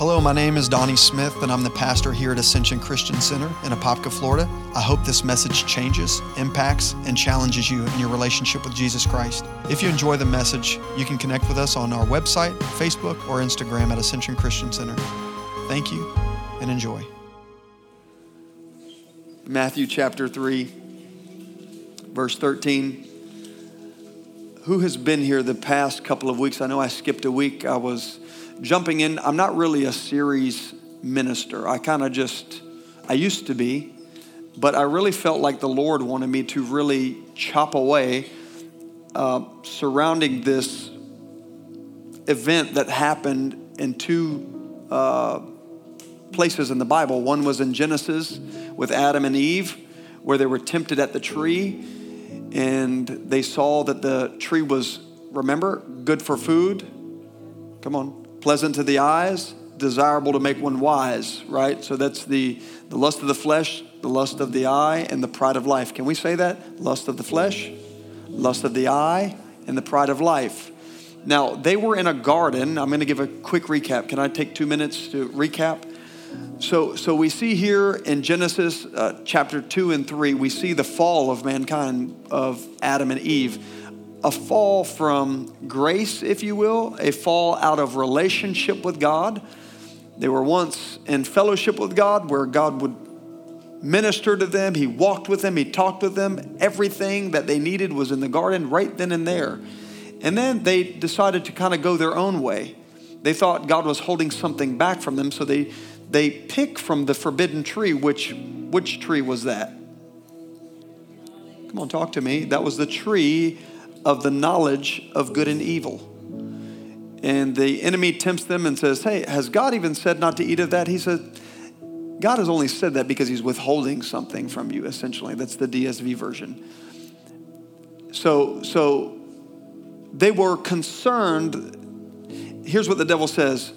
Hello, my name is Donnie Smith, and I'm the pastor here at Ascension Christian Center in Apopka, Florida. I hope this message changes, impacts, and challenges you in your relationship with Jesus Christ. If you enjoy the message, you can connect with us on our website, Facebook, or Instagram at Ascension Christian Center. Thank you and enjoy. Matthew chapter 3, verse 13. Who has been here the past couple of weeks? I know I skipped a week. I was jumping in, I'm not really a series minister. I kind of just, I used to be, but I really felt like the Lord wanted me to really chop away uh, surrounding this event that happened in two uh, places in the Bible. One was in Genesis with Adam and Eve, where they were tempted at the tree and they saw that the tree was, remember, good for food. Come on, pleasant to the eyes, desirable to make one wise, right? So that's the, the lust of the flesh, the lust of the eye, and the pride of life. Can we say that? Lust of the flesh, lust of the eye, and the pride of life. Now, they were in a garden. I'm going to give a quick recap. Can I take two minutes to recap? So, so we see here in Genesis uh, chapter 2 and 3, we see the fall of mankind, of Adam and Eve a fall from grace, if you will, a fall out of relationship with God. They were once in fellowship with God where God would minister to them, He walked with them, He talked with them. Everything that they needed was in the garden right then and there. And then they decided to kind of go their own way. They thought God was holding something back from them, so they, they pick from the forbidden tree. Which, which tree was that? Come on, talk to me. That was the tree of the knowledge of good and evil. And the enemy tempts them and says, Hey, has God even said not to eat of that? He said, God has only said that because he's withholding something from you, essentially. That's the DSV version. So, so they were concerned. Here's what the devil says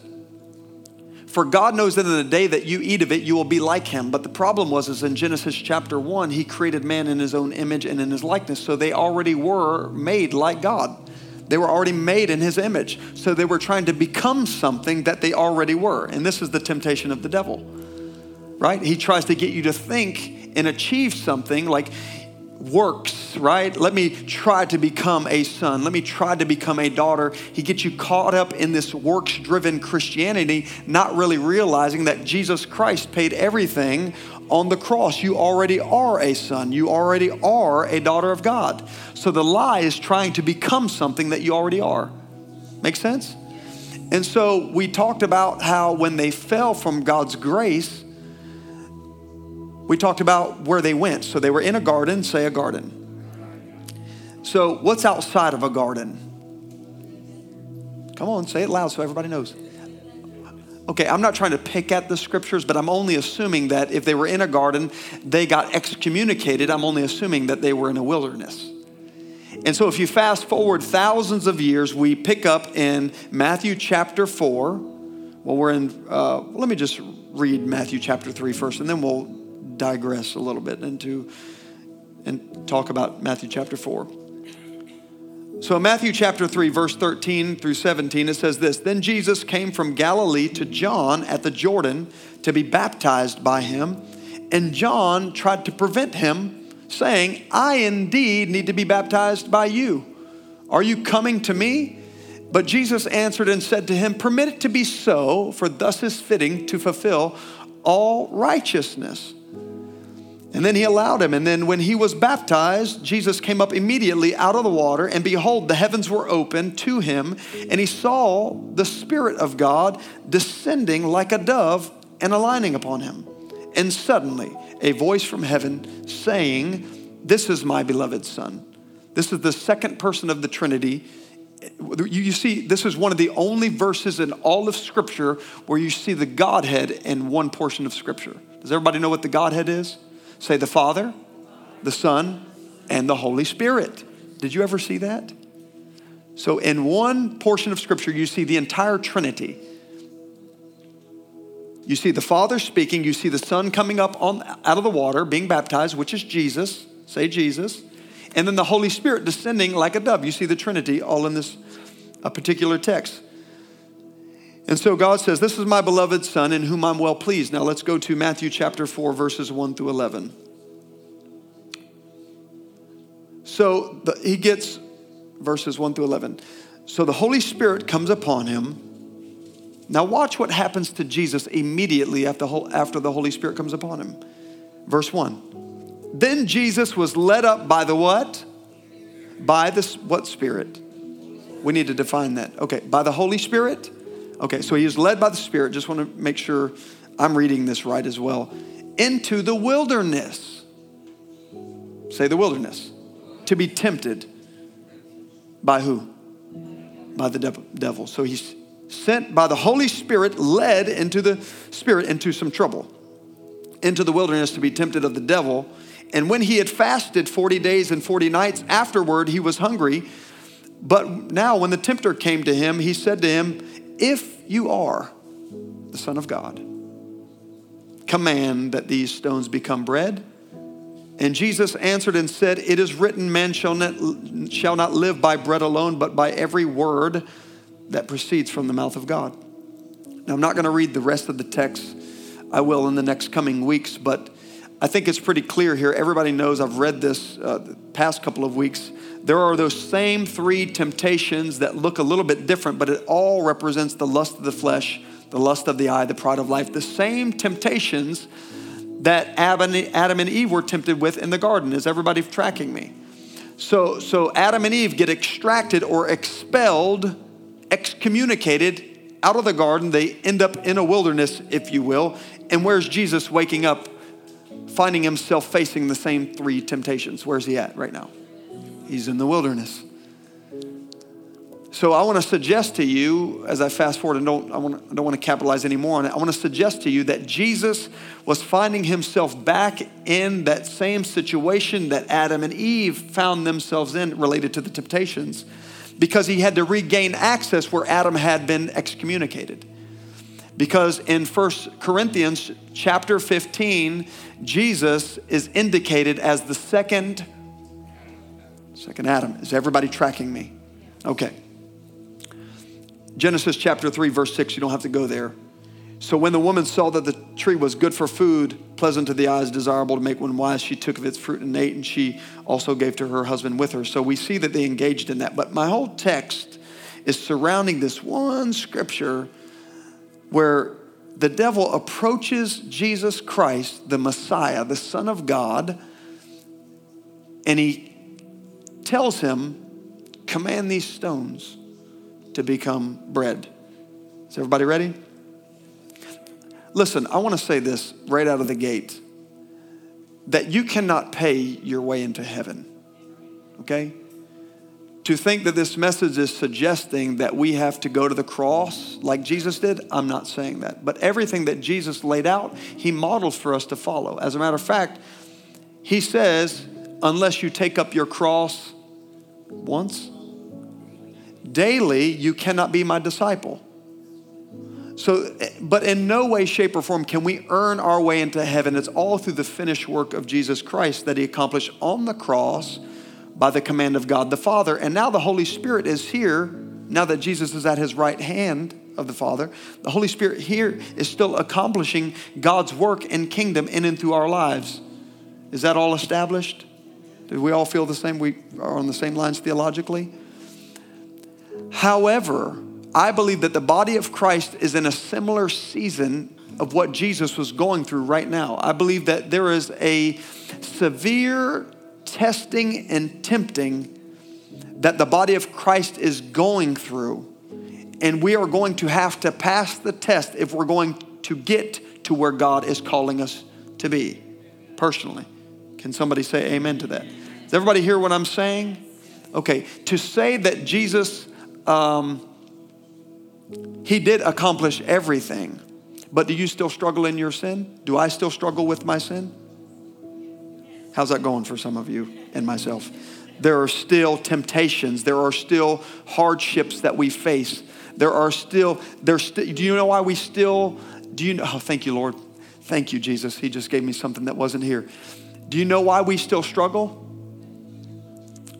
for God knows that in the day that you eat of it, you will be like him. But the problem was, is in Genesis chapter 1, he created man in his own image and in his likeness. So they already were made like God. They were already made in his image. So they were trying to become something that they already were. And this is the temptation of the devil, right? He tries to get you to think and achieve something like works, right? Let me try to become a son. Let me try to become a daughter. He gets you caught up in this works driven Christianity, not really realizing that Jesus Christ paid everything on the cross. You already are a son. You already are a daughter of God. So the lie is trying to become something that you already are. Make sense? And so we talked about how when they fell from God's grace, we talked about where they went. So they were in a garden, say a garden. So, what's outside of a garden? Come on, say it loud so everybody knows. Okay, I'm not trying to pick at the scriptures, but I'm only assuming that if they were in a garden, they got excommunicated. I'm only assuming that they were in a wilderness. And so, if you fast forward thousands of years, we pick up in Matthew chapter 4. Well, we're in, uh, let me just read Matthew chapter 3 first, and then we'll digress a little bit into and talk about Matthew chapter 4. So, in Matthew chapter 3, verse 13 through 17, it says this Then Jesus came from Galilee to John at the Jordan to be baptized by him. And John tried to prevent him, saying, I indeed need to be baptized by you. Are you coming to me? But Jesus answered and said to him, Permit it to be so, for thus is fitting to fulfill all righteousness. And then he allowed him. And then when he was baptized, Jesus came up immediately out of the water, and behold, the heavens were opened to him, and he saw the Spirit of God descending like a dove and aligning upon him. And suddenly, a voice from heaven saying, This is my beloved Son. This is the second person of the Trinity. You, see, this is one of the only verses in all of Scripture where you see the Godhead in one portion of Scripture. Does everybody know what the Godhead is? Say the Father, the Son, and the Holy Spirit. Did you ever see that? So, in one portion of Scripture, you see the entire Trinity. You see the Father speaking, you see the Son coming up on, out of the water, being baptized, which is Jesus. Say Jesus. And then the Holy Spirit descending like a dove. You see the Trinity all in this particular text. And so God says, This is my beloved Son in whom I'm well pleased. Now let's go to Matthew chapter 4, verses 1 through 11. So the, he gets verses 1 through 11. So the Holy Spirit comes upon him. Now, watch what happens to Jesus immediately after, after the Holy Spirit comes upon him. Verse 1. Then Jesus was led up by the what? By the what spirit? We need to define that. Okay, by the Holy Spirit? Okay, so he is led by the Spirit. Just want to make sure I'm reading this right as well. Into the wilderness. Say the wilderness. To be tempted. By who? By the devil. So he's sent by the Holy Spirit, led into the Spirit into some trouble, into the wilderness to be tempted of the devil. And when he had fasted 40 days and 40 nights, afterward he was hungry. But now, when the tempter came to him, he said to him, If you are the Son of God, command that these stones become bread. And Jesus answered and said, It is written, man shall not, shall not live by bread alone, but by every word that proceeds from the mouth of God. Now, I'm not going to read the rest of the text. I will in the next coming weeks, but I think it's pretty clear here. Everybody knows I've read this uh, past couple of weeks. There are those same three temptations that look a little bit different, but it all represents the lust of the flesh, the lust of the eye, the pride of life. The same temptations that Adam and Eve were tempted with in the garden. Is everybody tracking me? So, so Adam and Eve get extracted or expelled, excommunicated out of the garden. They end up in a wilderness, if you will. And where's Jesus waking up, finding himself facing the same three temptations? Where's he at right now? He's in the wilderness. So I want to suggest to you, as I fast forward and don't, I, want I don't want to capitalize anymore on it, I want to suggest to you that Jesus was finding himself back in that same situation that Adam and Eve found themselves in related to the temptations because he had to regain access where Adam had been excommunicated. Because in 1 Corinthians chapter 15, Jesus is indicated as the second second Adam. Is everybody tracking me? Okay. Genesis chapter 3, verse 6, you don't have to go there. So when the woman saw that the tree was good for food, pleasant to the eyes, desirable to make one wise, she took of its fruit and ate, and she also gave to her husband with her. So we see that they engaged in that. But my whole text is surrounding this one scripture where the devil approaches Jesus Christ, the Messiah, the Son of God, and he tells him, Command these stones to become bread. Is everybody ready? Listen, I want to say this right out of the gate that you cannot pay your way into heaven. Okay? To think that this message is suggesting that we have to go to the cross like Jesus did, I'm not saying that. But everything that Jesus laid out, he models for us to follow. As a matter of fact, he says, unless you take up your cross once, daily, you cannot be my disciple. So, but in no way, shape, or form can we earn our way into heaven. It's all through the finished work of Jesus Christ that He accomplished on the cross by the command of God the Father. And now the Holy Spirit is here, now that Jesus is at His right hand of the Father. The Holy Spirit here is still accomplishing God's work and kingdom in and through our lives. Is that all established? Do we all feel the same? We are on the same lines theologically? However, I believe that the body of Christ is in a similar season of what Jesus was going through right now. I believe that there is a severe testing and tempting that the body of Christ is going through. And we are going to have to pass the test if we're going to get to where God is calling us to be personally. Can somebody say amen to that? Does everybody hear what I'm saying? Okay, to say that Jesus um, he did accomplish everything. But do you still struggle in your sin? Do I still struggle with my sin? How's that going for some of you and myself? There are still temptations. There are still hardships that we face. There are still, there's st- do you know why we still, do you know, oh, thank you, Lord. Thank you, Jesus. He just gave me something that wasn't here. Do you know why we still struggle?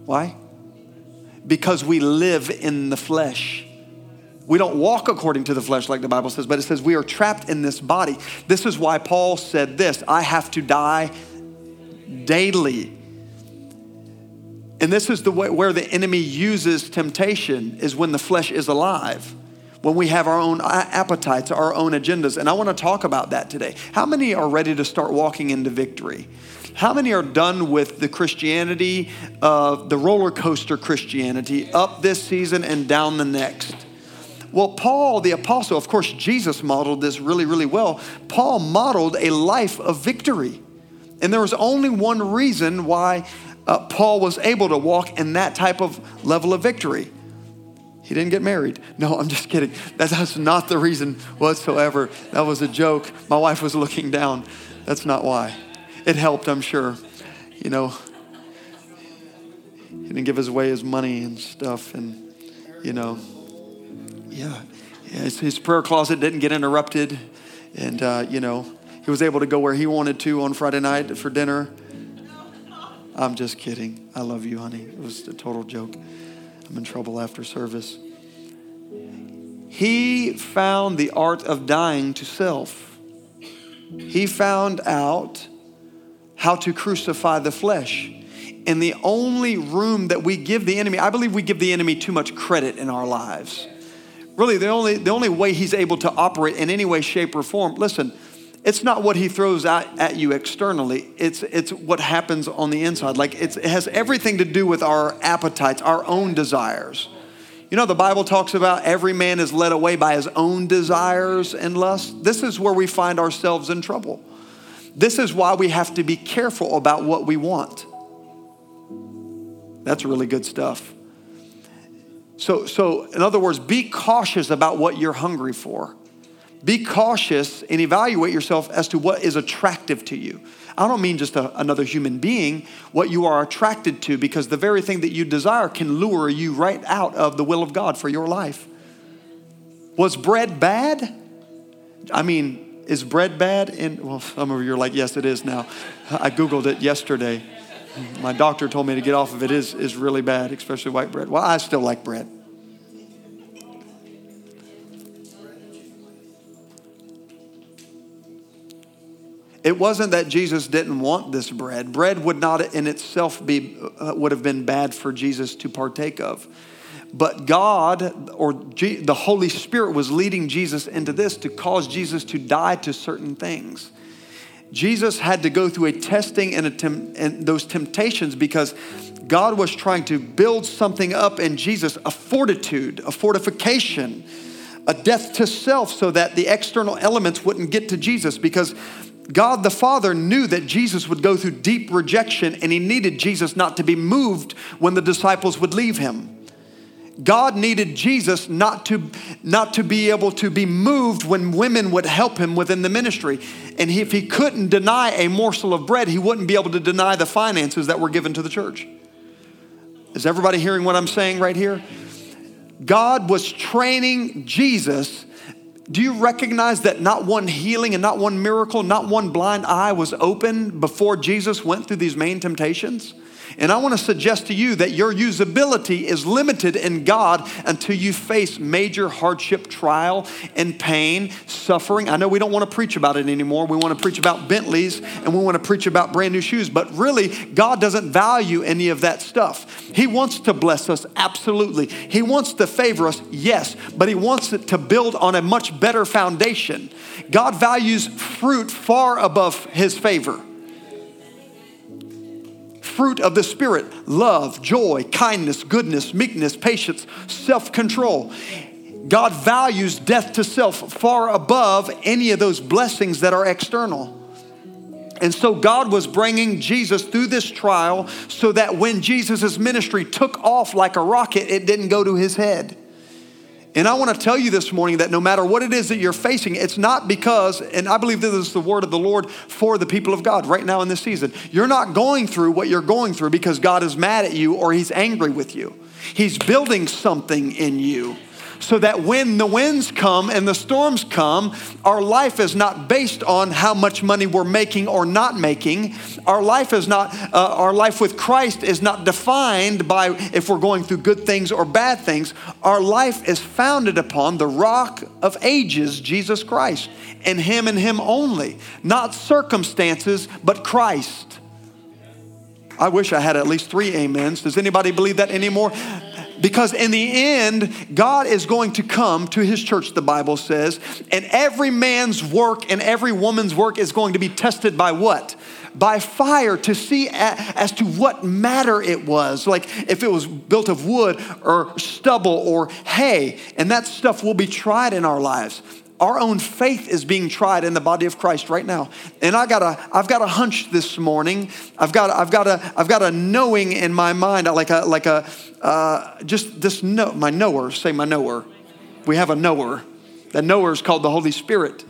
Why? because we live in the flesh. We don't walk according to the flesh, like the Bible says, but it says we are trapped in this body. This is why Paul said this I have to die daily. And this is the way where the enemy uses temptation is when the flesh is alive, when we have our own appetites, our own agendas. And I want to talk about that today. How many are ready to start walking into victory? How many are done with the Christianity, uh, the roller coaster Christianity, up this season and down the next? Well, Paul, the apostle, of course, Jesus modeled this really, really well. Paul modeled a life of victory. And there was only one reason why uh, Paul was able to walk in that type of level of victory. He didn't get married. No, I'm just kidding. That's not the reason whatsoever. That was a joke. My wife was looking down. That's not why. It helped, I'm sure. You know, he didn't give his away his money and stuff, and, you know, yeah, yeah his, his, prayer closet didn't get interrupted. And, uh, you know, he was able to go where he wanted to on Friday night for dinner. I'm just kidding. I love you, honey. It was a total joke. In trouble after service. He found the art of dying to self. He found out how to crucify the flesh. And the only room that we give the enemy, I believe we give the enemy too much credit in our lives. Really, the only, the only way he's able to operate in any way, shape, or form, listen, it's not what he throws out at you externally, it's, it's what happens on the inside. Like it has everything to do with our appetites, our own desires. You know, the Bible talks about every man is led away by his own desires and lusts. This is where we find ourselves in trouble. This is why we have to be careful about what we want. That's really good stuff. So, so, in other words, be cautious about what you're hungry for. Be cautious and evaluate yourself as to what is attractive to you. I don't mean just a, another human being, what you are attracted to, because the very thing that you desire can lure you right out of the will of God for your life. Was bread bad? I mean, is bread bad? And well, some of you are like, yes, it is now. I Googled it yesterday. My doctor told me to get off of it. it is, is really bad, especially white bread. Well, I still like bread. It wasn't that Jesus didn't want this bread. Bread would not in itself be uh, would have been bad for Jesus to partake of. But God or G, the Holy Spirit was leading Jesus into this to cause Jesus to die to certain things. Jesus had to go through a testing and, a tem- and those temptations because God was trying to build something up in Jesus, a fortitude, a fortification, a death to self, so that the external elements wouldn't get to Jesus because God the Father knew that Jesus would go through deep rejection and he needed Jesus not to be moved when the disciples would leave him. God needed Jesus not to, not to be able to be moved when women would help him within the ministry. And if he couldn't deny a morsel of bread, he wouldn't be able to deny the finances that were given to the church. Is everybody hearing what I'm saying right here? God was training Jesus. Do you recognize that not one healing and not one miracle, not one blind eye was open before Jesus went through these main temptations? And I want to suggest to you that your usability is limited in God until you face major hardship, trial, and pain, suffering. I know we don't want to preach about it anymore. We want to preach about Bentleys and we want to preach about brand new shoes. But really, God doesn't value any of that stuff. He wants to bless us, absolutely. He wants to favor us, yes, but He wants it to build on a much better foundation. God values fruit far above His favor fruit of the Spirit love, joy, kindness, goodness, meekness, patience, self control. God values death to self far above any of those blessings that are external. And so God was bringing Jesus through this trial so that when Jesus' ministry took off like a rocket, it didn't go to his head. And I want to tell you this morning that no matter what it is that you're facing, it's not because, and I believe this is the word of the Lord for the people of God right now in this season. You're not going through what you're going through because God is mad at you or he's angry with you. He's building something in you so that when the winds come and the storms come, our life is not based on how much money we're making or not making. Our life is not, uh, our life with Christ is not defined by if we're going through good things or bad things. Our life is founded upon the rock of ages, Jesus Christ, and Him and Him only, not circumstances, but Christ. I wish I had at least three amens. Does anybody believe that anymore? Because in the end, God is going to come to his church, the Bible says, and every man's work and every woman's work is going to be tested by what? By fire to see as to what matter it was. Like if it was built of wood or stubble or hay, and that stuff will be tried in our lives our own faith is being tried in the body of Christ right now. And I got a, I've got a hunch this morning. I've got, I've got a, I've got a knowing in my mind, like a, like a, uh, just this know, my knower. Say my knower. We have a knower. That knower is called the Holy Spirit.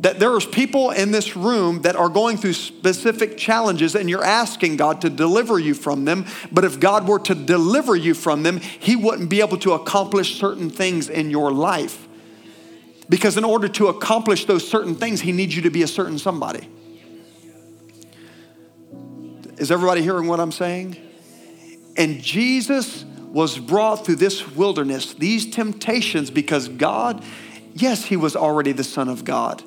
That there is people in this room that are going through specific challenges, and you're asking God to deliver you from them. But if God were to deliver you from them, He wouldn't be able to accomplish certain things in your life. Because in order to accomplish those certain things, he needs you to be a certain somebody. Is everybody hearing what I'm saying? And Jesus was brought through this wilderness, these temptations, because God, yes, he was already the Son of God,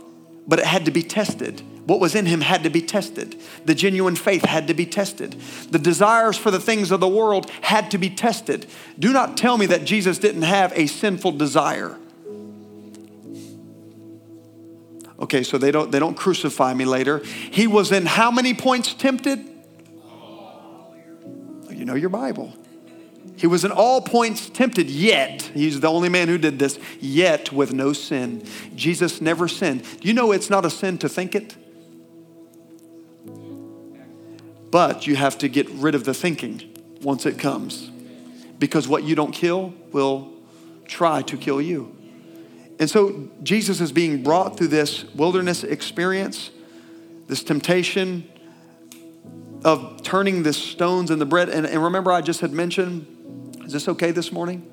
but it had to be tested. What was in him had to be tested. The genuine faith had to be tested. The desires for the things of the world had to be tested. Do not tell me that Jesus didn't have a sinful desire. Okay, so they don't, they don't crucify me later. He was in how many points tempted? You know your Bible. He was in all points tempted, yet, he's the only man who did this, yet with no sin. Jesus never sinned. Do you know it's not a sin to think it? But you have to get rid of the thinking once it comes. Because what you don't kill will try to kill you. And so Jesus is being brought through this wilderness experience, this temptation of turning the stones and the bread. And, and remember, I just had mentioned, is this okay this morning?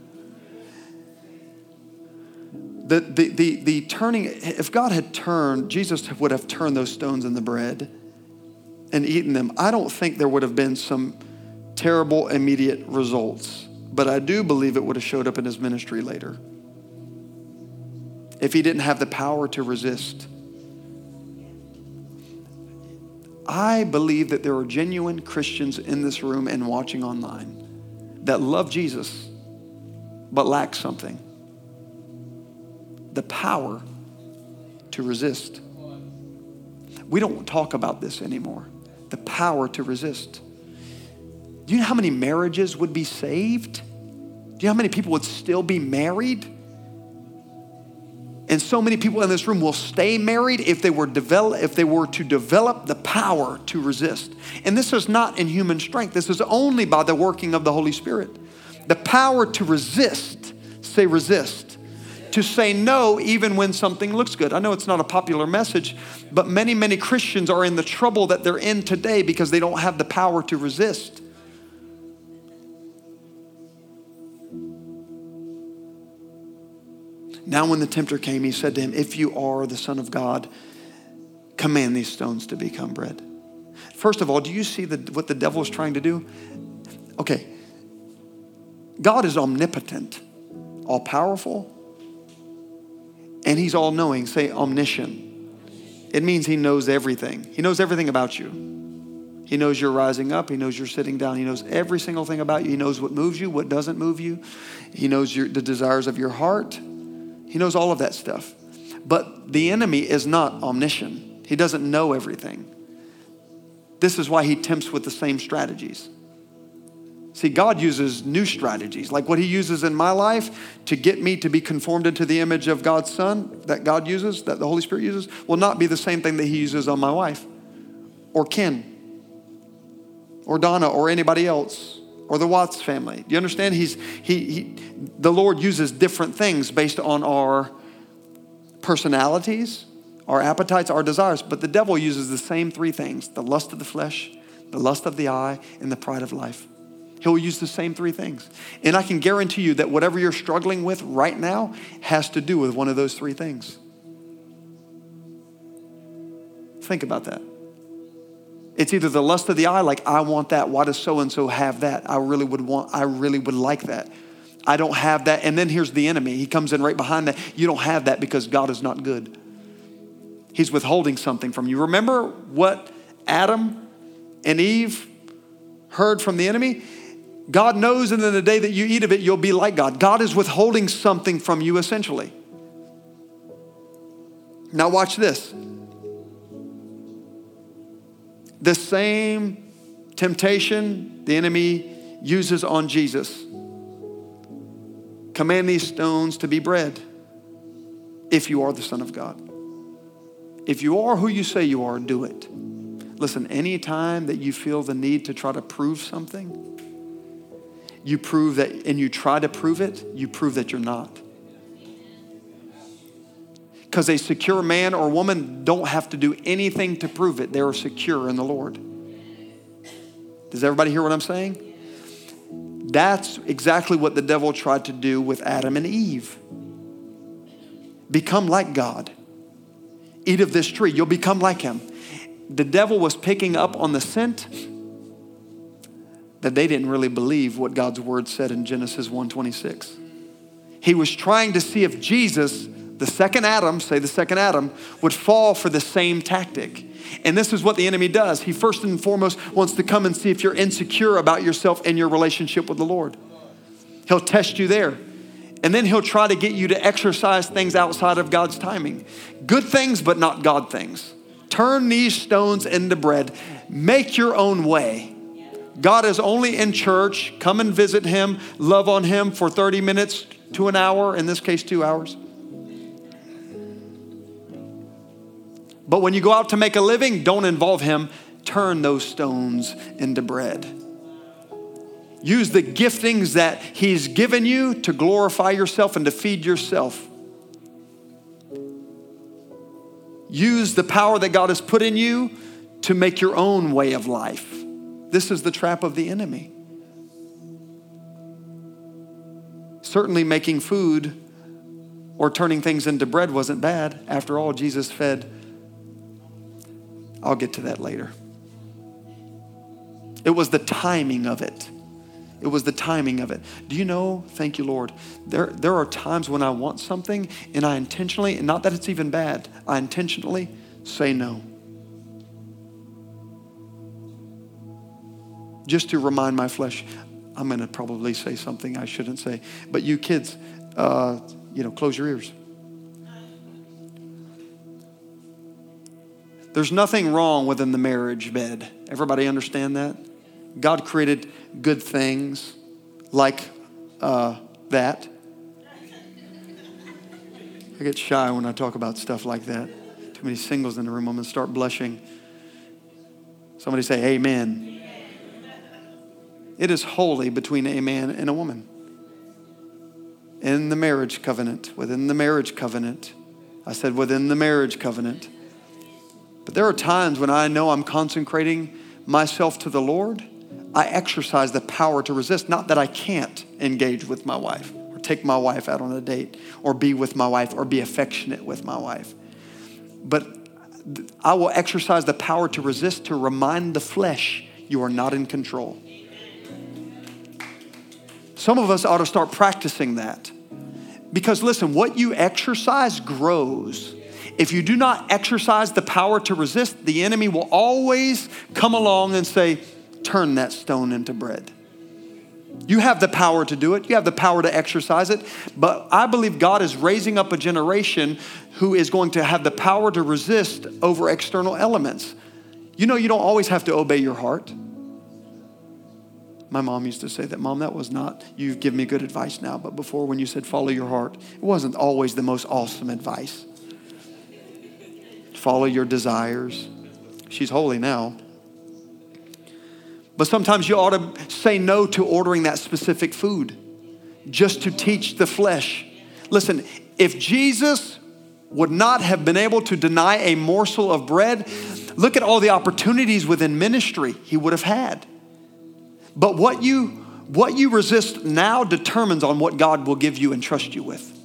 The, the, the, the turning, if God had turned, Jesus would have turned those stones into bread and eaten them. I don't think there would have been some terrible immediate results, but I do believe it would have showed up in his ministry later if he didn't have the power to resist. I believe that there are genuine Christians in this room and watching online that love Jesus but lack something the power to resist. We don't talk about this anymore. The power to resist. Do you know how many marriages would be saved? Do you know how many people would still be married? And so many people in this room will stay married if they were develop, if they were to develop the power to resist. And this is not in human strength. This is only by the working of the Holy Spirit. The power to resist, say resist, to say no even when something looks good. I know it's not a popular message, but many, many Christians are in the trouble that they're in today because they don't have the power to resist. Now, when the tempter came, he said to him, If you are the Son of God, command these stones to become bread. First of all, do you see the, what the devil is trying to do? Okay, God is omnipotent, all powerful, and he's all knowing. Say omniscient. It means he knows everything, he knows everything about you. He knows you're rising up. He knows you're sitting down. He knows every single thing about you. He knows what moves you, what doesn't move you. He knows your, the desires of your heart. He knows all of that stuff. But the enemy is not omniscient, he doesn't know everything. This is why he tempts with the same strategies. See, God uses new strategies, like what He uses in my life to get me to be conformed into the image of God's Son, that God uses, that the Holy Spirit uses, will not be the same thing that He uses on my wife, or Ken, or Donna, or anybody else or the Watts family. Do you understand? He's, he, he, the Lord uses different things based on our personalities, our appetites, our desires, but the devil uses the same three things the lust of the flesh, the lust of the eye, and the pride of life. He'll use the same three things. And I can guarantee you that whatever you're struggling with right now has to do with one of those three things. Think about that. It's either the lust of the eye, like I want that. Why does so and so have that? I really would want, I really would like that. I don't have that. And then here's the enemy. He comes in right behind that. You don't have that because God is not good. He's withholding something from you. Remember what Adam and Eve heard from the enemy? God knows, and in the day that you eat of it, you'll be like God. God is withholding something from you essentially. Now, watch this. The same temptation the enemy uses on Jesus. Command these stones to be bread if you are the Son of God. If you are who you say you are, do it. Listen, anytime that you feel the need to try to prove something, you prove that, and you try to prove it, you prove that you're not. Because a secure man or woman don't have to do anything to prove it. They are secure in the Lord. Does everybody hear what I'm saying? That's exactly what the devil tried to do with Adam and Eve. Become like God. Eat of this tree, you'll become like him. The devil was picking up on the scent that they didn't really believe what God's word said in Genesis 1:26. He was trying to see if Jesus the second Adam, say the second Adam, would fall for the same tactic. And this is what the enemy does. He first and foremost wants to come and see if you're insecure about yourself and your relationship with the Lord. He'll test you there. And then he'll try to get you to exercise things outside of God's timing. Good things, but not God things. Turn these stones into bread. Make your own way. God is only in church. Come and visit him, love on him for 30 minutes to an hour, in this case, two hours. But when you go out to make a living, don't involve him. Turn those stones into bread. Use the giftings that he's given you to glorify yourself and to feed yourself. Use the power that God has put in you to make your own way of life. This is the trap of the enemy. Certainly, making food or turning things into bread wasn't bad. After all, Jesus fed I'll get to that later. It was the timing of it. It was the timing of it. Do you know, thank you, Lord, there, there are times when I want something and I intentionally, and not that it's even bad, I intentionally say no. Just to remind my flesh, I'm going to probably say something I shouldn't say. But you kids, uh, you know, close your ears. There's nothing wrong within the marriage bed. Everybody understand that? God created good things like uh, that. I get shy when I talk about stuff like that. Too many singles in the room, I'm going to start blushing. Somebody say, Amen. It is holy between a man and a woman. In the marriage covenant, within the marriage covenant, I said within the marriage covenant, but there are times when I know I'm consecrating myself to the Lord. I exercise the power to resist. Not that I can't engage with my wife or take my wife out on a date or be with my wife or be affectionate with my wife. But I will exercise the power to resist to remind the flesh you are not in control. Some of us ought to start practicing that. Because listen, what you exercise grows. If you do not exercise the power to resist, the enemy will always come along and say, Turn that stone into bread. You have the power to do it, you have the power to exercise it, but I believe God is raising up a generation who is going to have the power to resist over external elements. You know, you don't always have to obey your heart. My mom used to say that, Mom, that was not, you've given me good advice now, but before when you said follow your heart, it wasn't always the most awesome advice follow your desires. She's holy now. But sometimes you ought to say no to ordering that specific food just to teach the flesh. Listen, if Jesus would not have been able to deny a morsel of bread, look at all the opportunities within ministry he would have had. But what you What you resist now determines on what God will give you and trust you with.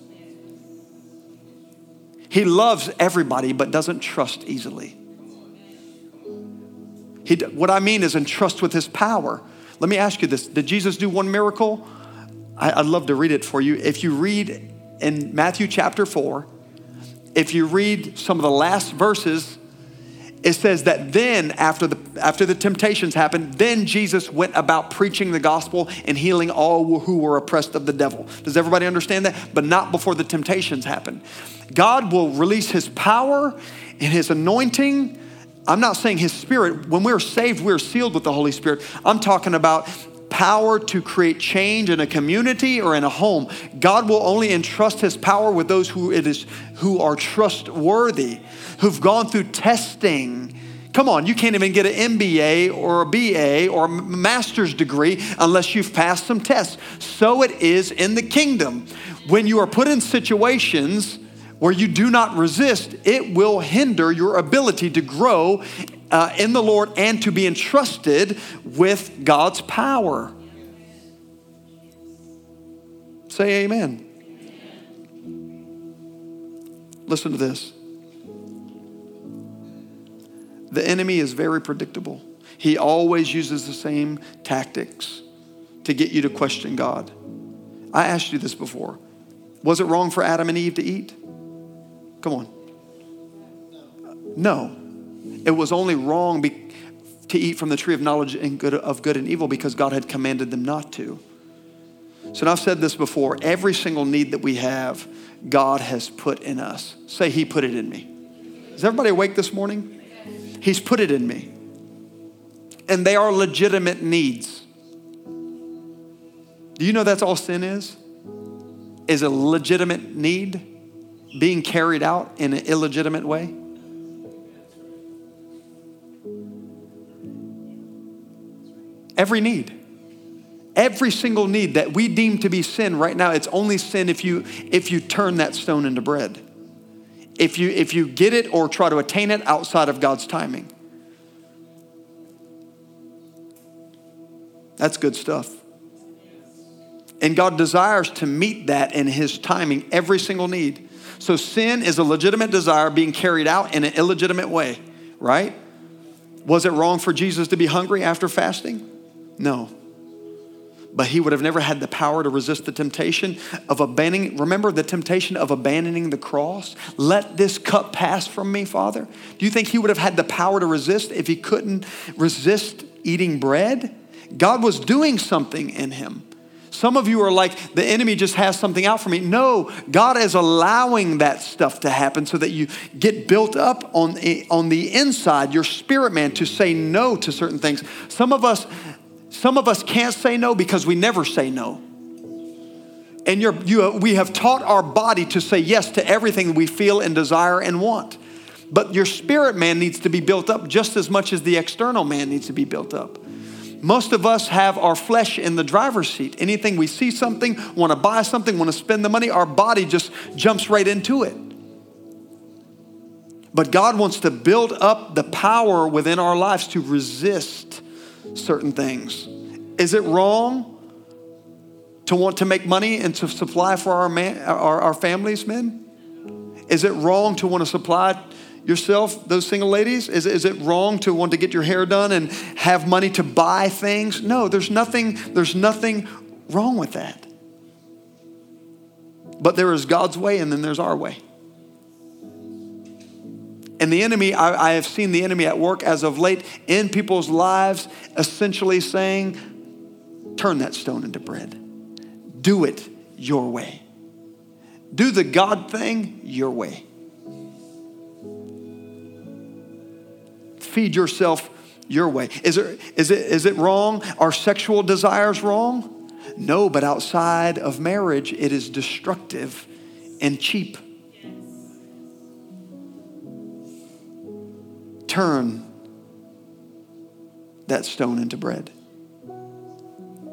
He loves everybody but doesn't trust easily. He, what I mean is entrust with his power. Let me ask you this Did Jesus do one miracle? I, I'd love to read it for you. If you read in Matthew chapter 4, if you read some of the last verses, it says that then after the after the temptations happened then jesus went about preaching the gospel and healing all who were oppressed of the devil. Does everybody understand that? But not before the temptations happened. God will release his power and his anointing. I'm not saying his spirit. When we're saved we're sealed with the holy spirit. I'm talking about power to create change in a community or in a home. God will only entrust his power with those who it is who are trustworthy, who've gone through testing. Come on, you can't even get an MBA or a BA or a master's degree unless you've passed some tests. So it is in the kingdom. When you are put in situations where you do not resist, it will hinder your ability to grow uh, in the Lord and to be entrusted with God's power. Say amen. Listen to this. The enemy is very predictable. He always uses the same tactics to get you to question God. I asked you this before. Was it wrong for Adam and Eve to eat? Come on. No. It was only wrong be, to eat from the tree of knowledge and good, of good and evil because God had commanded them not to. So I've said this before every single need that we have, God has put in us. Say, He put it in me. Is everybody awake this morning? He's put it in me. And they are legitimate needs. Do you know that's all sin is? Is a legitimate need being carried out in an illegitimate way? Every need. Every single need that we deem to be sin right now, it's only sin if you if you turn that stone into bread. If you if you get it or try to attain it outside of God's timing. That's good stuff. And God desires to meet that in His timing, every single need. So sin is a legitimate desire being carried out in an illegitimate way, right? Was it wrong for Jesus to be hungry after fasting? No. But he would have never had the power to resist the temptation of abandoning. Remember the temptation of abandoning the cross? Let this cup pass from me, Father. Do you think he would have had the power to resist if he couldn't resist eating bread? God was doing something in him. Some of you are like, the enemy just has something out for me. No, God is allowing that stuff to happen so that you get built up on, on the inside, your spirit man, to say no to certain things. Some of us, some of us can't say no because we never say no. And you, uh, we have taught our body to say yes to everything we feel and desire and want. But your spirit man needs to be built up just as much as the external man needs to be built up. Most of us have our flesh in the driver's seat. Anything we see something, want to buy something, want to spend the money, our body just jumps right into it. But God wants to build up the power within our lives to resist certain things. Is it wrong to want to make money and to supply for our, man, our, our families, men? Is it wrong to want to supply yourself, those single ladies? Is, is it wrong to want to get your hair done and have money to buy things? No, there's nothing, there's nothing wrong with that. But there is God's way and then there's our way. And the enemy, I, I have seen the enemy at work as of late in people's lives, essentially saying, turn that stone into bread. Do it your way. Do the God thing your way. Feed yourself your way. Is it, is it, is it wrong? Are sexual desires wrong? No, but outside of marriage, it is destructive and cheap. Turn that stone into bread.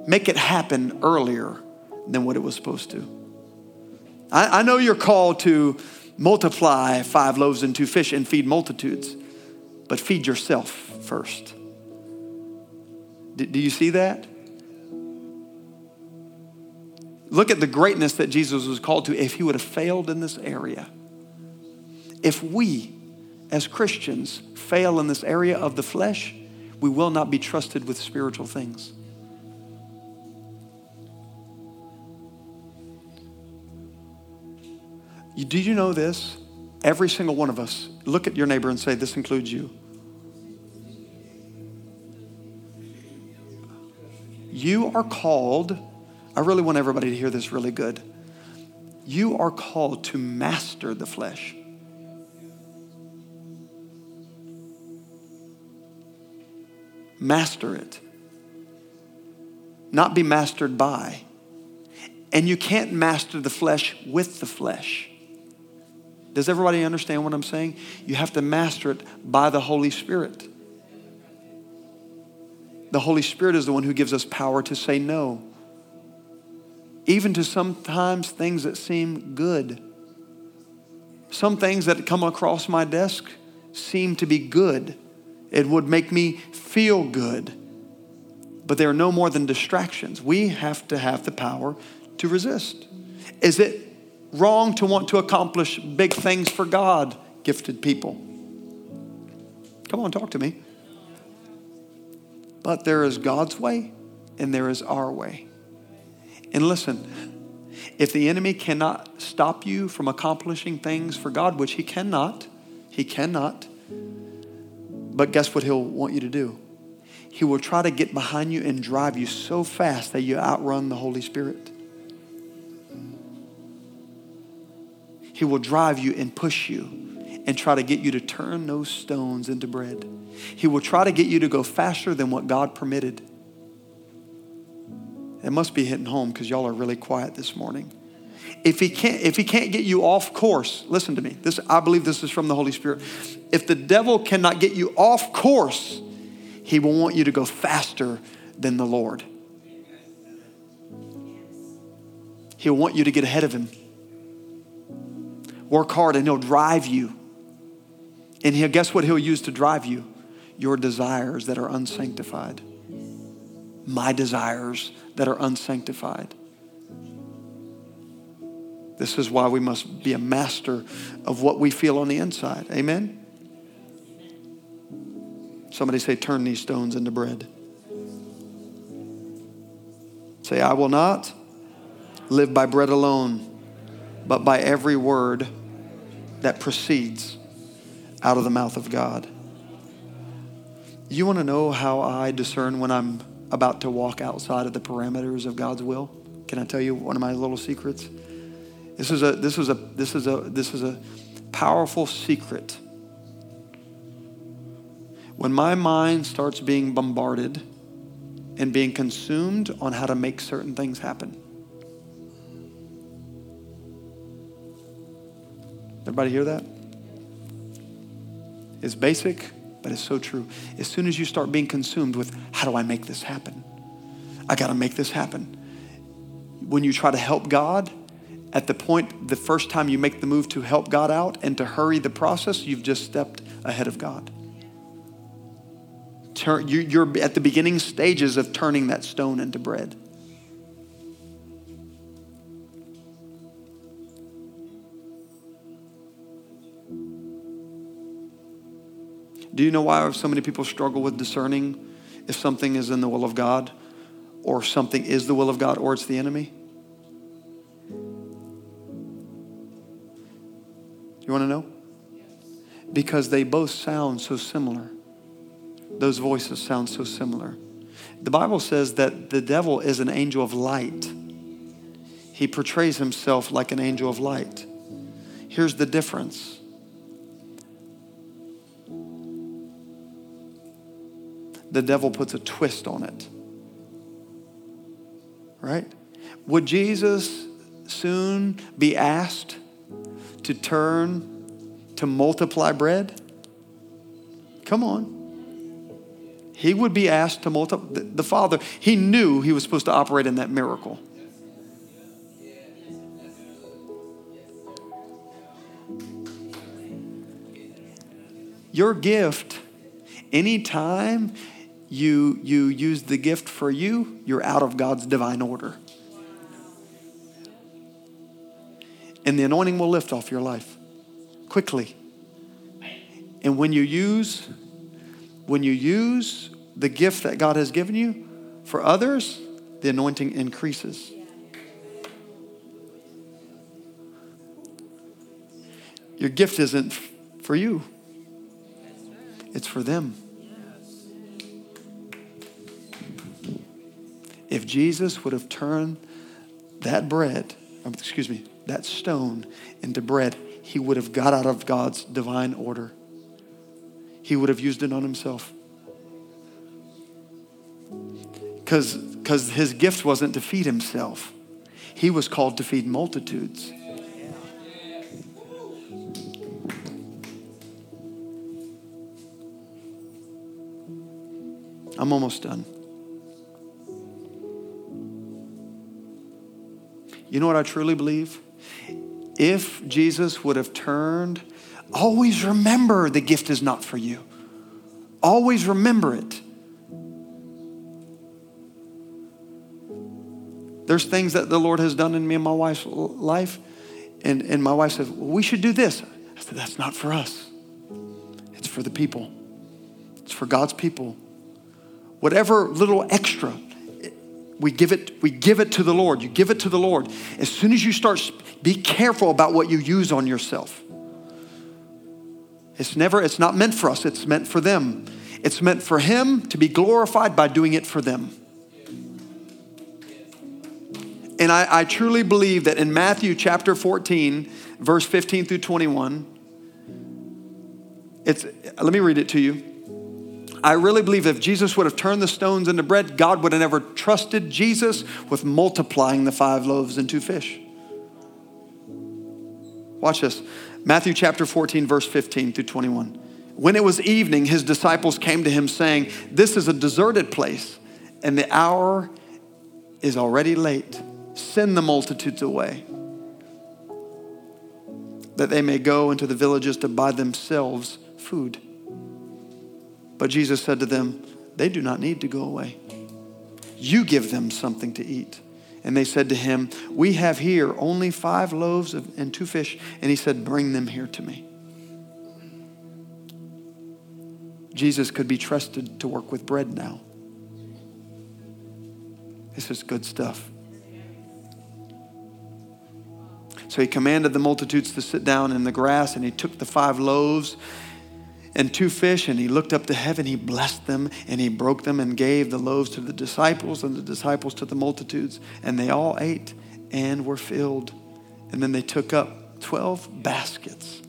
Make it happen earlier than what it was supposed to. I, I know you're called to multiply five loaves and two fish and feed multitudes, but feed yourself first. Do, do you see that? Look at the greatness that Jesus was called to if he would have failed in this area. If we, as Christians, fail in this area of the flesh, we will not be trusted with spiritual things. Do you know this? Every single one of us, look at your neighbor and say, This includes you. You are called, I really want everybody to hear this really good. You are called to master the flesh. Master it, not be mastered by. And you can't master the flesh with the flesh. Does everybody understand what I'm saying? You have to master it by the Holy Spirit. The Holy Spirit is the one who gives us power to say no, even to sometimes things that seem good. Some things that come across my desk seem to be good. It would make me feel good. But they are no more than distractions. We have to have the power to resist. Is it wrong to want to accomplish big things for God, gifted people? Come on, talk to me. But there is God's way and there is our way. And listen, if the enemy cannot stop you from accomplishing things for God, which he cannot, he cannot, but guess what he'll want you to do? He will try to get behind you and drive you so fast that you outrun the Holy Spirit. He will drive you and push you and try to get you to turn those stones into bread. He will try to get you to go faster than what God permitted. It must be hitting home because y'all are really quiet this morning. If he can't, if he can't get you off course, listen to me. This, I believe this is from the Holy Spirit. If the devil cannot get you off course, he will want you to go faster than the Lord. He'll want you to get ahead of him. Work hard and he'll drive you. And he'll guess what he'll use to drive you? Your desires that are unsanctified. My desires that are unsanctified. This is why we must be a master of what we feel on the inside. Amen? Somebody say, turn these stones into bread. Say, I will not live by bread alone, but by every word that proceeds out of the mouth of God. You want to know how I discern when I'm about to walk outside of the parameters of God's will? Can I tell you one of my little secrets? This is a this is a this is a this is a powerful secret. When my mind starts being bombarded and being consumed on how to make certain things happen. Everybody hear that? It's basic, but it's so true. As soon as you start being consumed with, how do I make this happen? I got to make this happen. When you try to help God, at the point, the first time you make the move to help God out and to hurry the process, you've just stepped ahead of God. Turn, you're at the beginning stages of turning that stone into bread. Do you know why so many people struggle with discerning if something is in the will of God or something is the will of God or it's the enemy? You want to know? Because they both sound so similar. Those voices sound so similar. The Bible says that the devil is an angel of light. He portrays himself like an angel of light. Here's the difference the devil puts a twist on it. Right? Would Jesus soon be asked to turn to multiply bread? Come on. He would be asked to multiply. The Father, he knew he was supposed to operate in that miracle. Your gift, anytime you, you use the gift for you, you're out of God's divine order. And the anointing will lift off your life quickly. And when you use when you use the gift that God has given you for others, the anointing increases. Your gift isn't for you. It's for them. If Jesus would have turned that bread, Um, excuse me, that stone into bread, he would have got out of God's divine order. He would have used it on himself. Because his gift wasn't to feed himself, he was called to feed multitudes. I'm almost done. You know what I truly believe? If Jesus would have turned, always remember the gift is not for you. Always remember it. There's things that the Lord has done in me and my wife's life, and, and my wife says, well, We should do this. I said, That's not for us, it's for the people, it's for God's people whatever little extra we give it we give it to the lord. You give it to the lord. As soon as you start be careful about what you use on yourself. It's never it's not meant for us. It's meant for them. It's meant for him to be glorified by doing it for them. And I, I truly believe that in matthew chapter 14 verse 15 through 21 it's let me read it to you I really believe if Jesus would have turned the stones into bread, God would have never trusted Jesus with multiplying the five loaves and two fish. Watch this Matthew chapter 14, verse 15 through 21. When it was evening, his disciples came to him saying, This is a deserted place, and the hour is already late. Send the multitudes away, that they may go into the villages to buy themselves food. But Jesus said to them, They do not need to go away. You give them something to eat. And they said to him, We have here only five loaves and two fish. And he said, Bring them here to me. Jesus could be trusted to work with bread now. This is good stuff. So he commanded the multitudes to sit down in the grass, and he took the five loaves and two fish, and he looked up to heaven, he blessed them, and he broke them and gave the loaves to the disciples, and the disciples to the multitudes. And they all ate and were filled. And then they took up 12 baskets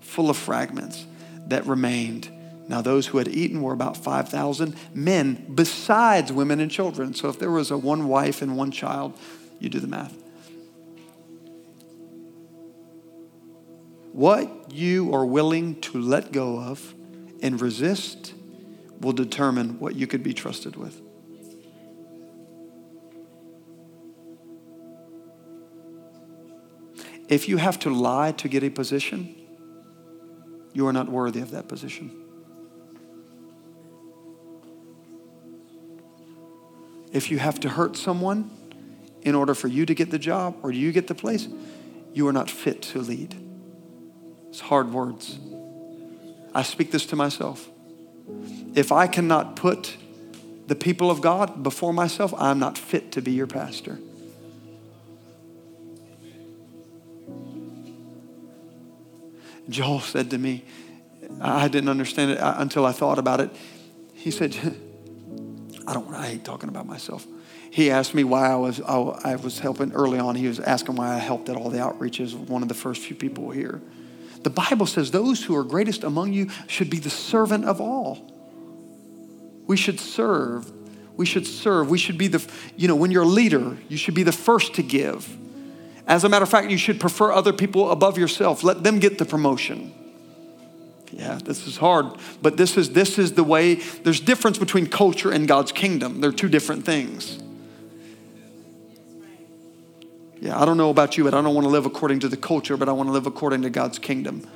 full of fragments that remained. Now, those who had eaten were about 5,000 men, besides women and children. So, if there was a one wife and one child, you do the math. What you are willing to let go of and resist will determine what you could be trusted with. If you have to lie to get a position, you are not worthy of that position. If you have to hurt someone in order for you to get the job or you get the place, you are not fit to lead. It's hard words. I speak this to myself. If I cannot put the people of God before myself, I'm not fit to be your pastor. Joel said to me, I didn't understand it uh, until I thought about it. He said, I don't, I hate talking about myself. He asked me why I was, I was helping early on. He was asking why I helped at all the outreaches, one of the first few people here. The Bible says those who are greatest among you should be the servant of all. We should serve. We should serve. We should be the, you know, when you're a leader, you should be the first to give. As a matter of fact, you should prefer other people above yourself. Let them get the promotion. Yeah, this is hard, but this is this is the way there's difference between culture and God's kingdom. They're two different things. Yeah, I don't know about you, but I don't want to live according to the culture, but I want to live according to God's kingdom.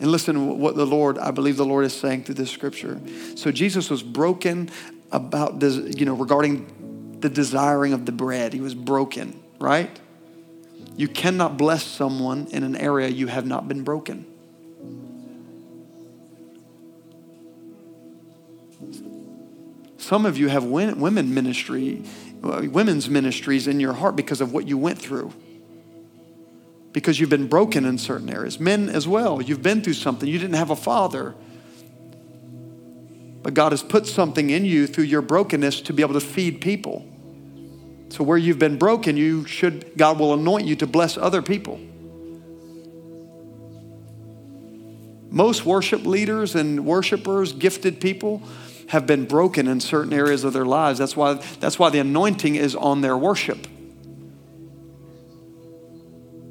And listen what the Lord, I believe the Lord is saying through this scripture. So Jesus was broken about this, you know, regarding the desiring of the bread. He was broken, right? You cannot bless someone in an area you have not been broken. Some of you have women ministry, Uh, women's ministries in your heart because of what you went through. Because you've been broken in certain areas. Men as well, you've been through something. You didn't have a father. But God has put something in you through your brokenness to be able to feed people. So where you've been broken, you should God will anoint you to bless other people. Most worship leaders and worshipers, gifted people, have been broken in certain areas of their lives. That's why, that's why the anointing is on their worship.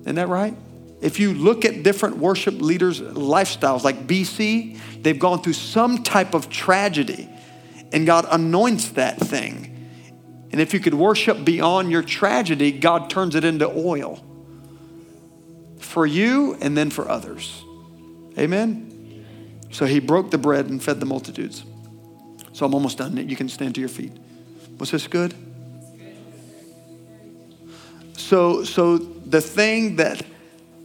Isn't that right? If you look at different worship leaders' lifestyles, like BC, they've gone through some type of tragedy, and God anoints that thing. And if you could worship beyond your tragedy, God turns it into oil for you and then for others. Amen? So he broke the bread and fed the multitudes. So I'm almost done. You can stand to your feet. Was this good? So, so the thing that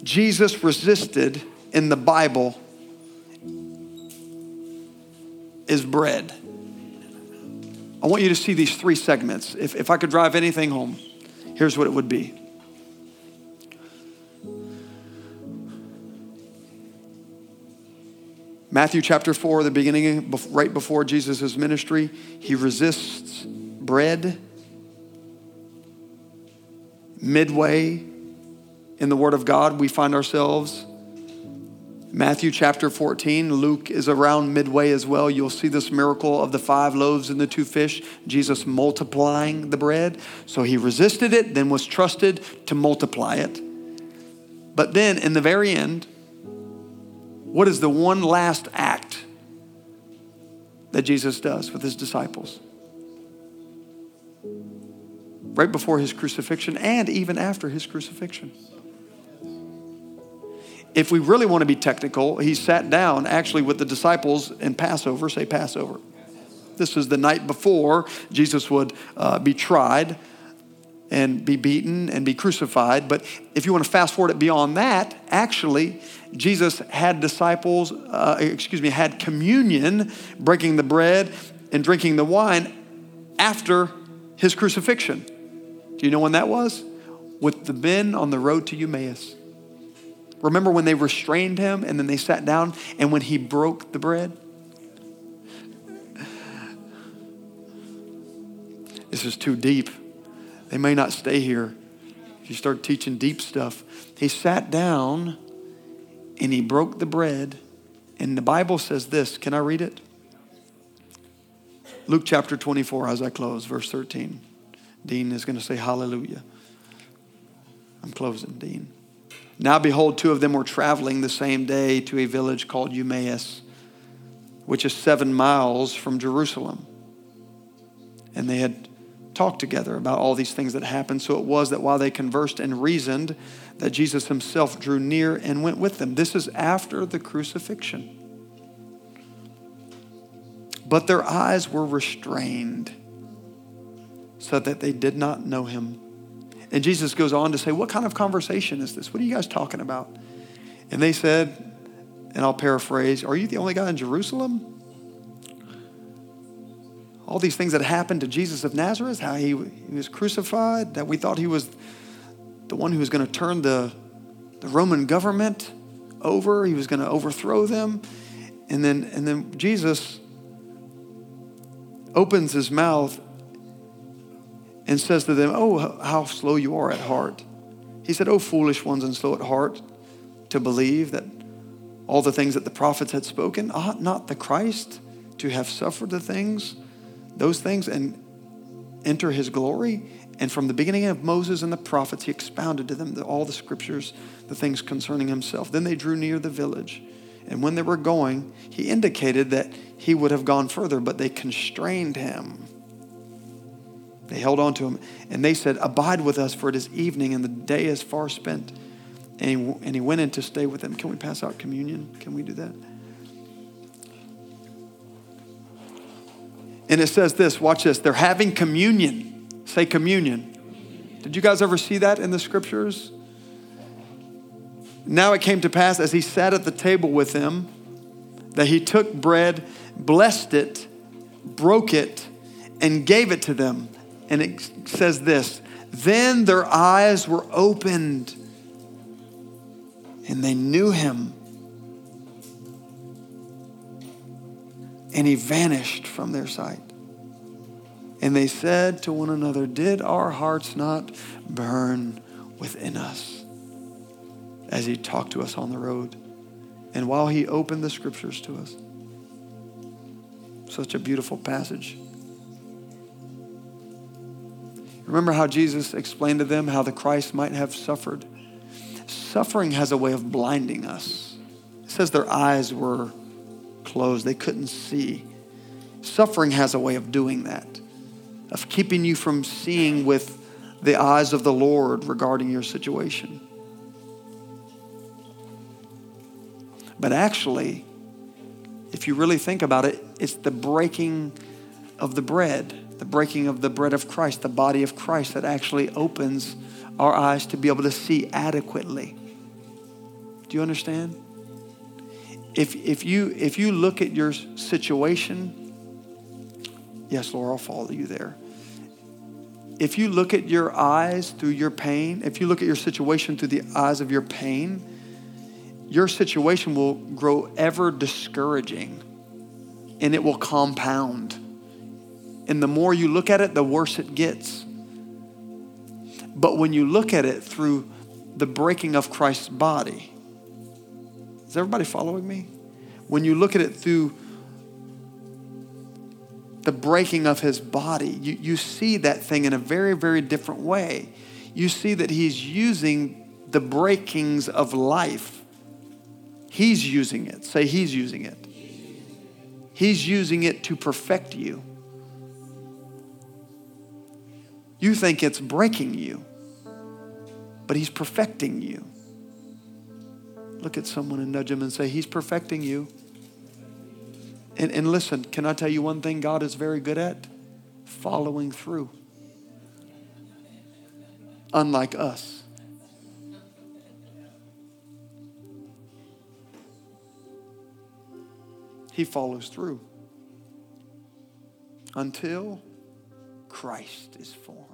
Jesus resisted in the Bible is bread. I want you to see these three segments. If, if I could drive anything home, here's what it would be Matthew chapter 4, the beginning, right before Jesus' ministry, he resists bread. Midway in the Word of God, we find ourselves. Matthew chapter 14, Luke is around midway as well. You'll see this miracle of the five loaves and the two fish, Jesus multiplying the bread. So he resisted it, then was trusted to multiply it. But then in the very end, what is the one last act that Jesus does with his disciples? Right before his crucifixion and even after his crucifixion. If we really want to be technical, he sat down actually with the disciples in Passover, say Passover. This was the night before Jesus would uh, be tried and be beaten and be crucified. But if you want to fast forward it beyond that, actually, Jesus had disciples, uh, excuse me, had communion, breaking the bread and drinking the wine after his crucifixion. Do you know when that was? With the men on the road to Emmaus. Remember when they restrained him and then they sat down and when he broke the bread? This is too deep. They may not stay here if you start teaching deep stuff. He sat down and he broke the bread. And the Bible says this. Can I read it? Luke chapter 24, as I close, verse 13. Dean is going to say hallelujah. I'm closing, Dean. Now, behold, two of them were traveling the same day to a village called Emmaus, which is seven miles from Jerusalem. And they had talked together about all these things that happened. So it was that while they conversed and reasoned, that Jesus himself drew near and went with them. This is after the crucifixion. But their eyes were restrained so that they did not know him. And Jesus goes on to say, What kind of conversation is this? What are you guys talking about? And they said, and I'll paraphrase, Are you the only guy in Jerusalem? All these things that happened to Jesus of Nazareth, how he, was crucified, that we thought he was the one who was going to turn the, the Roman government over, he was going to overthrow them. And then, and then Jesus opens his mouth and says to them, Oh, how slow you are at heart. He said, Oh, foolish ones and slow at heart to believe that all the things that the prophets had spoken, ought not the Christ to have suffered the things those things and enter his glory. And from the beginning of Moses and the prophets, he expounded to them the, all the scriptures, the things concerning himself. Then they drew near the village. And when they were going, he indicated that he would have gone further, but they constrained him. They held on to him. And they said, Abide with us, for it is evening and the day is far spent. And he, and he went in to stay with them. Can we pass out communion? Can we do that? And it says this watch this. They're having communion. Say communion. Did you guys ever see that in the scriptures? Now it came to pass as he sat at the table with them that he took bread, blessed it, broke it, and gave it to them. And it says this Then their eyes were opened and they knew him. And he vanished from their sight. And they said to one another, Did our hearts not burn within us as he talked to us on the road? And while he opened the scriptures to us. Such a beautiful passage. Remember how Jesus explained to them how the Christ might have suffered? Suffering has a way of blinding us. It says their eyes were closed, they couldn't see. Suffering has a way of doing that, of keeping you from seeing with the eyes of the Lord regarding your situation. But actually, if you really think about it, it's the breaking of the bread, the breaking of the bread of Christ, the body of Christ, that actually opens our eyes to be able to see adequately. Do you understand? If, if, you, if you look at your situation, yes, Lord, I'll follow you there. If you look at your eyes through your pain, if you look at your situation through the eyes of your pain, your situation will grow ever discouraging and it will compound. And the more you look at it, the worse it gets. But when you look at it through the breaking of Christ's body, is everybody following me? When you look at it through the breaking of his body, you, you see that thing in a very, very different way. You see that he's using the breakings of life. He's using it. Say, he's using it. He's using it to perfect you. You think it's breaking you, but he's perfecting you. Look at someone and nudge them and say, He's perfecting you. And, and listen, can I tell you one thing God is very good at? Following through. Unlike us. He follows through until Christ is formed.